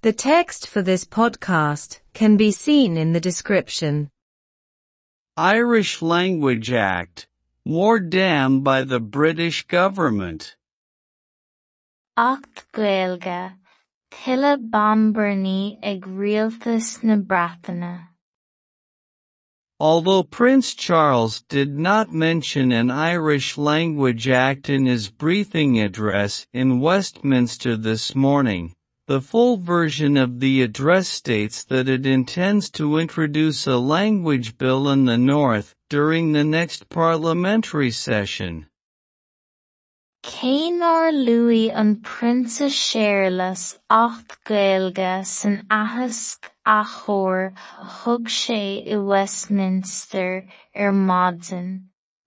The text for this podcast can be seen in the description. Irish Language Act, War Dam by the British government. Acht Gaeilge, Tuile Banbrearnaí ag rialtas na Although Prince Charles did not mention an Irish Language Act in his briefing address in Westminster this morning, the full version of the address states that it intends to introduce a language bill in the North during the next parliamentary session. Céinár luaigh an Prince Charles acht Gaeilge san athasc a chóir i Westminster ar maidin,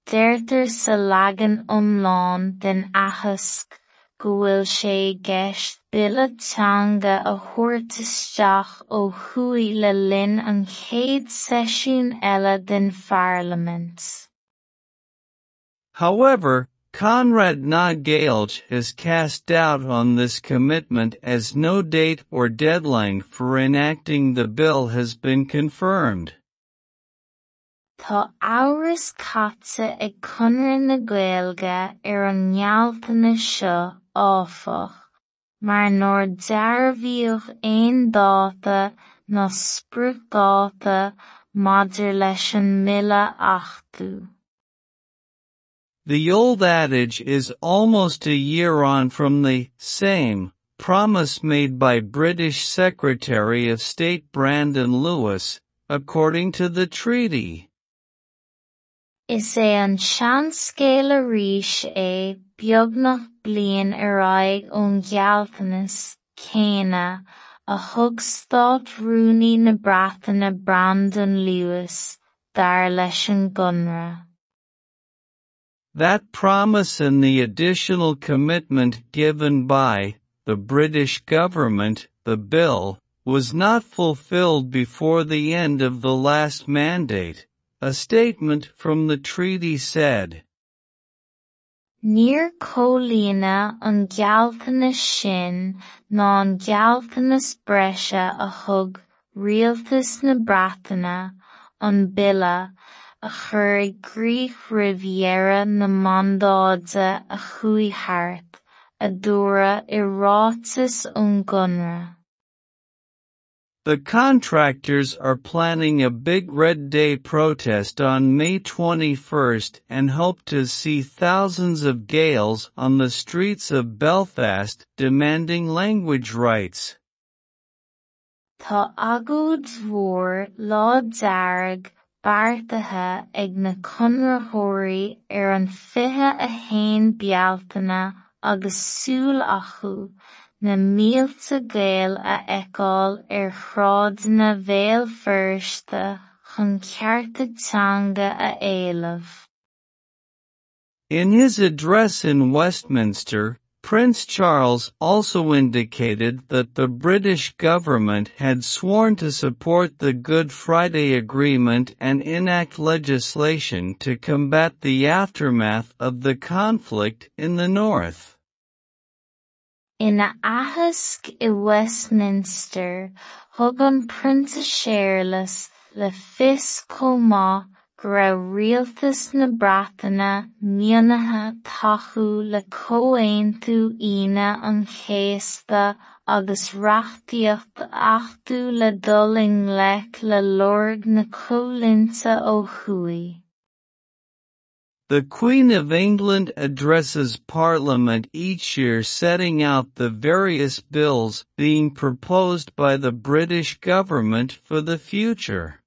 deirtear sa leagan iomlán den athasc go bhfuil sé gceist bille teanga a thabhairt isteach ó thuaidh le linn an chéad seisiún eile den Pharlamont. However, Conradh na Gaeilge has cast doubt on this commitment as no date or deadline for enacting the bill has been confirmed. Tá amhras caite ag Conradh na Gaeilge ar an ngealltaine seo áfach, mar nuair aon dáta nó sprioc-dáta maidir leis an mille achtú. The old adage is almost a year on from the same promise made by British Secretary of State Brandon Lewis, according to the treaty. Is é an arís é ón a na Brandon Lewis dar gconradh. That promise and the additional commitment given by the British government, the bill, was not fulfilled before the end of the last mandate. A statement from the treaty said. Níor comhlíonadh an gcealltanas sin ná an gcealltanas a thug rialtas na an bille a chur i Riviera na mandáide a chuaigh thart, a dúradh i. The contractors are planning a big Red Day protest on May 21 and hope to see thousands of Gaels on the streets of Belfast demanding language rights. Tá agóid mhór lá dearg beartaithe ag na conraththéirí ar an fiche a haon bealtaine agus súil acu na Gael a ar Bhéal-Phiriste chun a. In his address in Westminster, Prince Charles also indicated that the British government had sworn to support the Good Friday Agreement and enact legislation to combat the aftermath of the conflict in the North. Ina athasc i Westminster, thug Prince Charles le fios chomh maith go raibh rialtas na Breataine mianaithe tagtha le comhaontú aoine an chéasta agus reachtaíocht achtú le dul i le lorg na comhlínte ó thuaidh. The Queen of England addresses Parliament each year setting out the various bills being proposed by the British government for the future.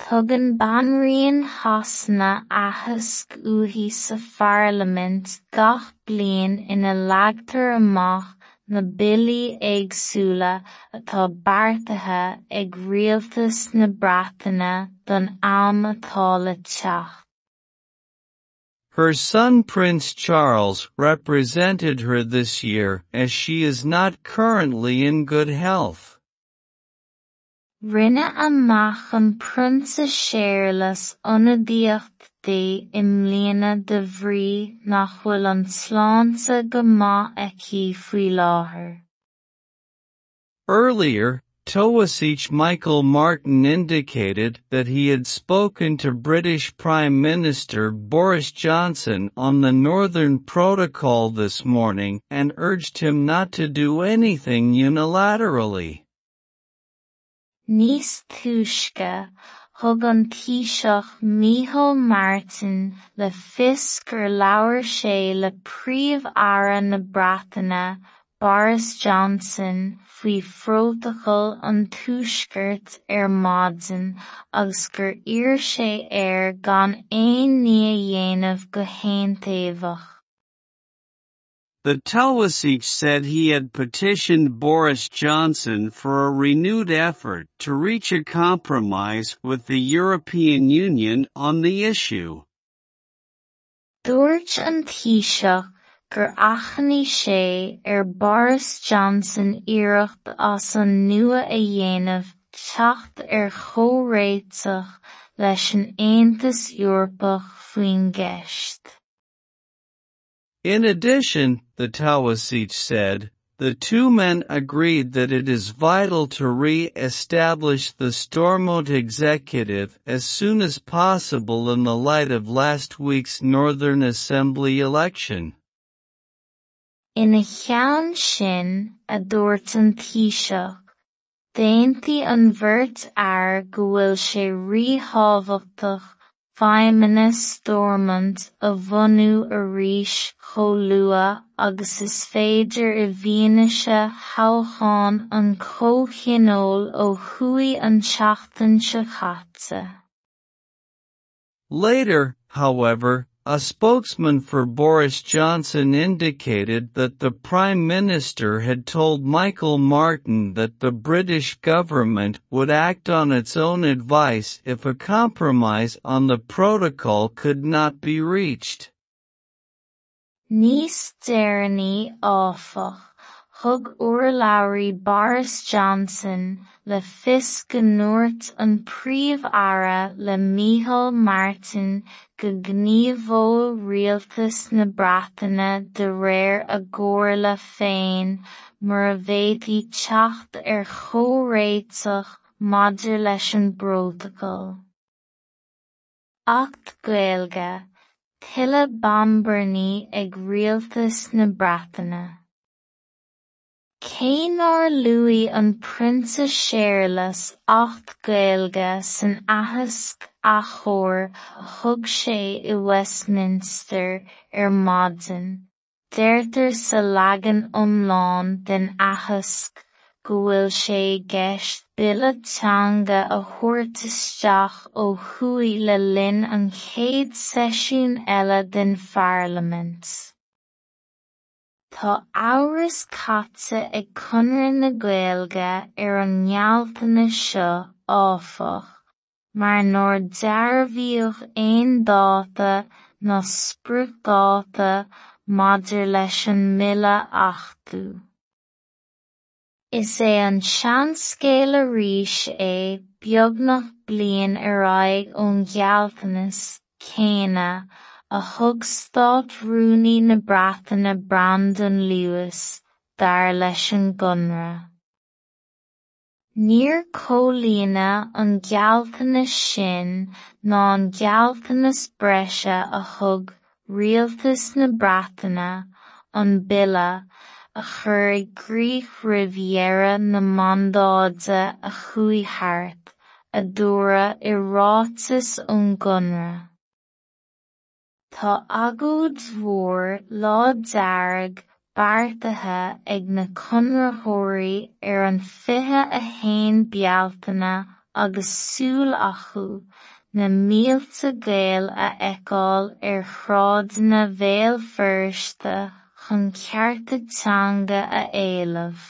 Tugann banríon hasanna athasc uathu sa Pharlamont gach bliain ina leagtar amach na billaí éagsúla atá beartaithe ag rialtas na Breataine don am atá le teacht. Her son Prince Charles represented her this year as she is not currently in good health. Rinne amach an Prince Charles ionadaíocht dé i mbliana de bhrí nach bhfuil an sláinte go maith aici faoi láthair. Earlier, Taoiseach Michael Martin indicated that he had spoken to British Prime Minister Boris Johnson on the Northern Protocol this morning and urged him not to do anything unilaterally. An Taoiseach Micheál Martin le fios gur le príomh-aire na Boris Johnson faoi phrótacal an tuaisceart ar er maidin agus gur iarr sé air er gan aon ní a dhéanamh go héintéamhach. The Taoiseach said he had petitioned Boris Johnson for a renewed effort to reach a compromise with the European Union on the issue. Dúirt an Taoiseach sé ar Boris Johnson as an nua a ar leis an Aontas Eorpach faoin gceist. In addition, the Taoiseach said, the two men agreed that it is vital to re-establish the Stormont executive as soon as possible in the light of last week's Northern Assembly election. Ina cheann sin a dúirt an Taoiseach, déantaigh an bheirt air go bhfuil sé ríthábhachtach feidhmeanna Stormont a bhunú arís chomh luath agus is féidir i bhfianaise toghcháin an comhcheangal ó chuaigh an seachtain seo caite. Later, however, a spokesman for Boris Johnson indicated that the Prime Minister had told Michael Martin that the British government would act on its own advice if a compromise on the protocol could not be reached. Thug urlabhraí Boris Johnson le fios go nuairt an príomh-aire le Micheál Martin go gníomhóidh rialtas na Breataine de réir a gcomharla féin mar a bhféadfaí teacht ar chomhréiteach maidir leis an brótocol. Acht Gaeilge, tuilleadh Banbirní ag rialtas na Breataine. Cé nár luaigh an Prionsa Séarlas Acht Gaeilge san Easc Achomhair thug sé i Westminster ar maidin, deirtear sa leagan iomlán den Easc go bhfuil sé i gceist bille a thabhairt isteach ó thuaidh le linn an chéad seisiún eile den Pharlamont. Tá amhras caite ag Conradh na Gaeilge ar an ngealltaine seo áfach, mar nuair dearbhíodh aon dáta nó sprioc-dáta maidir leis an mille achtú. Is é an seanscéal arís é beagnach bliain ar aghaidh ón ghealltanas céanna a thug Stáit Rooney na Brandon Lewis d'fhear leis an gconradh. Níor comhlíonadh an gcealltanas sin ná a thug Rialtas na an bille a chur Riviera na Mondáide a chuaigh thart, a dúradh i ón. Tá agóid mhór lá dearg beartaithe ag na conraththéirí ar an fiche a haon bealtaine agus súil acu na mílte Gael a fheiceáil ar chráideanna Mhéalphoirste chun cearta teanga a éileamh.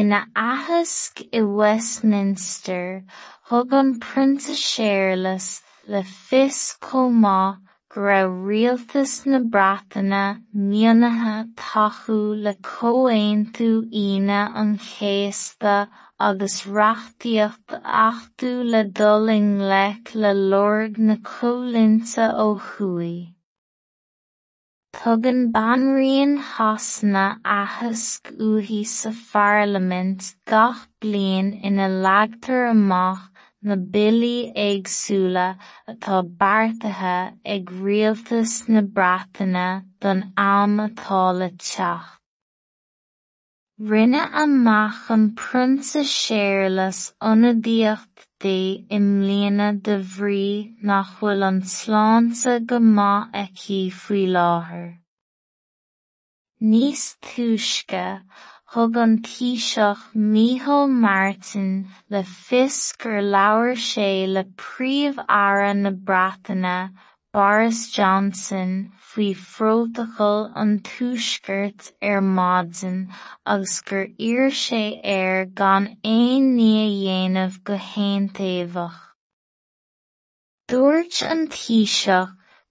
Ina athasc i Westminster thug an Prionsa Séarlas le fios chomh maith go raibh rialtas na Breataine mianaithe tagtha le comhaontú aoine an chéasta agus reachtaíocht achtú le dul i ngleic le lorg na comhlinnte ó thuaidh. Tugann banríon hasanna athasc uathu sa Pharlamint gach bliain ina leagtar amach na billí éagsúla atá beartaithe ag rialtas na Breataine don am atá le teach. Rinne amach an prionsa séarlas ionadaíocht dé i mbliana de bhrí nach bhfuil an sláinte go maith aici faoi láthair. Níos túisce, thug an Taoiseach Micheál Martin le fios gur er labhair sé le príomh-aire na Breataine Boris Johnson faoi phrótacal an tuaisceart ar maidin agus gur iarr sé air gan aon ní a dhéanamh go héintéamhach. Dúirt an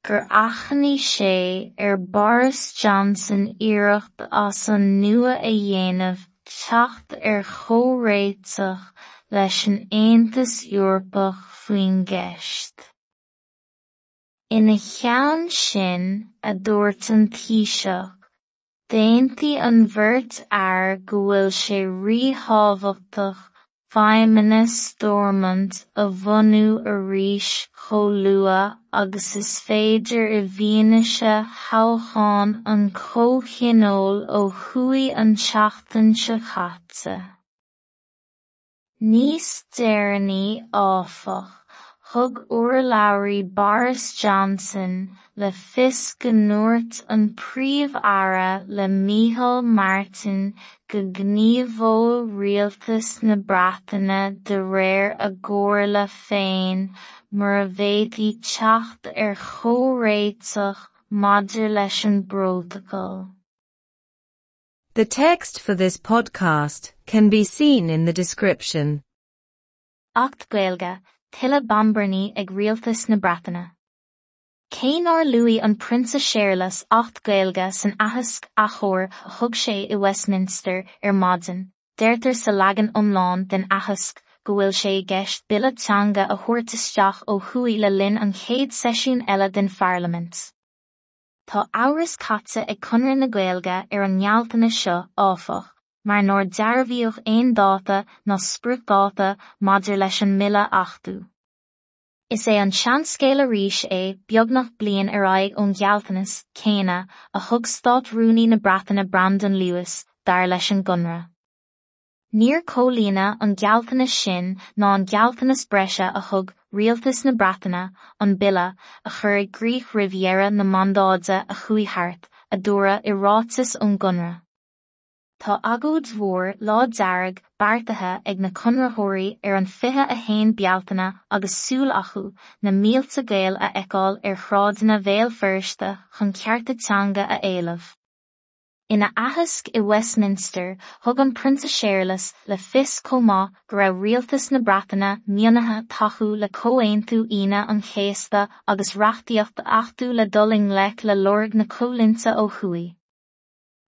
gur achanaigh sé Boris Johnson iarracht as an nua a dhéanamh teacht ar chomhréiteach leis an Aontas Eorpach faoin gceist. Ina cheann sin a dúirt an Taoiseach, déantaigh an bheirt air go feidhmeanna Stormont a bhunú arís chomh luath agus is féidir i bhfianaise toghcháin an comhcheangal ó chuaigh an seachtain seo caite. Níos deireanaí áfach urlabhraí Boris Johnson le fios go nuairt an príomh-aire le Micheál Martin go gníomhóidh rialtas na Breataine de réir agóra féin mar a bhféadfaí teacht ar chomhréiteach maidir leis an brótocol. The text for this podcast can be seen in the description. Acht Gaeilge Tuilleadh Banbirní ag rialtas na Breataine. Cé nár luaigh an Prinsa Séarlas acht Gaeilge san ahasc a chóir a thug sé i Westminster ar maidin, deirtear sa leagan iomlán den ahasc go bhfuil sé i gceist bille teanga a thuairteaisteach ó chuaigh le linn an chéad seisiún eile den Pharlamint. Tá áras caite ag conradh na Gaeilge ar an ngealtaine seo áfach mar nóir dearbhíodh aon dáta nó sprioc-dáta maidir leis an mille achtú. Is é an seanscéal arís é beagnach bliain ar aghaidh ón ghealtanas céine a thug Stát Rooney na Breataine Brandon Lewis dar leis an gunra. Níor cólína an gealtanas sin ná an gealtanas breise a thug rialtas na Breataine an bille a chur ag gríoch Riviera na mandáide a chuaithart a dúra i rátas ón gunra. Tá agóid mhór lá dearg beartaithe ag na conraththéirí ar an fiche a haon bealtaine agus súil acu na mílta gael a eáil ar chráideanna bhéalfirste chun cearta teanga a éilemh. Ina ahasc i Westminster thug an Prinsa Séarlas le fis comá go raibh rialtas na Breataine mianathe tachu le comhaontú ine an chéasta agus reachtaíocht achtú le duling lech le lorg na colinta ó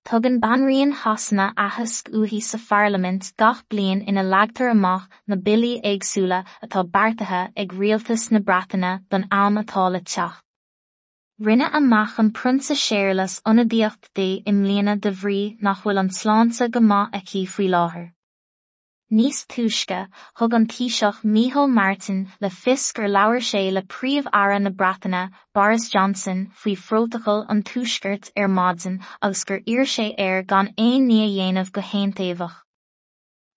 chuaigh. Tugann banríon hasanna athasc uathu sa Pharlamint gach bliain ina leagtar amach na billí éagsúla atá beartaithe ag rialtas na Breataine don am atá le teach. Rinne amach an prunsa séarlas ionadaíocht dé im mbliana de bhrí nach bhfuil an sláinte go maith aici faoi láthair. Níos túisce thug an Taoiseach Micheál Martin le fios gur labhair sé le príomh-aire na Breataine Boris Johnson faoi phrótacal an tuaisceart ar maidin agus gur iarr sé air gan aon ní a dhéanamh go héintéamhach.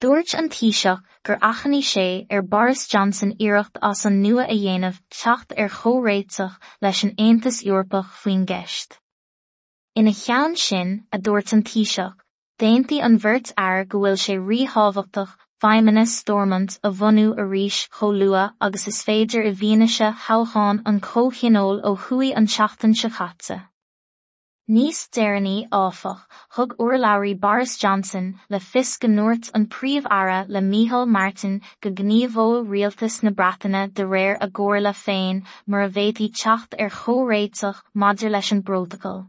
Dúirt an Taoiseach gur achanaigh sé ar Boris Johnson iirecht as an nua a dhéanamh teacht ar chomhréiteach leis an Aontas Eorpach faoin gceist. Ina cheann sin a dúirt an Taoiseach Déantaí an bhirt air go bhfuil sé ríthábhachtach feimimena stormant a bhhanú a ríis cholua agus is féidir i bhíanaise haáin an cóchinol ó thuí an seaachtain se chatte. Níos déirní áfach thug urlairí Boris Johnson le fis go nuirt an príomh ara le Mihall Martin go gníomhó rialtas na bratainine de réir a ggóir le féin mar a bhétaí techt ar chóréiteach madidir leis an brotacal.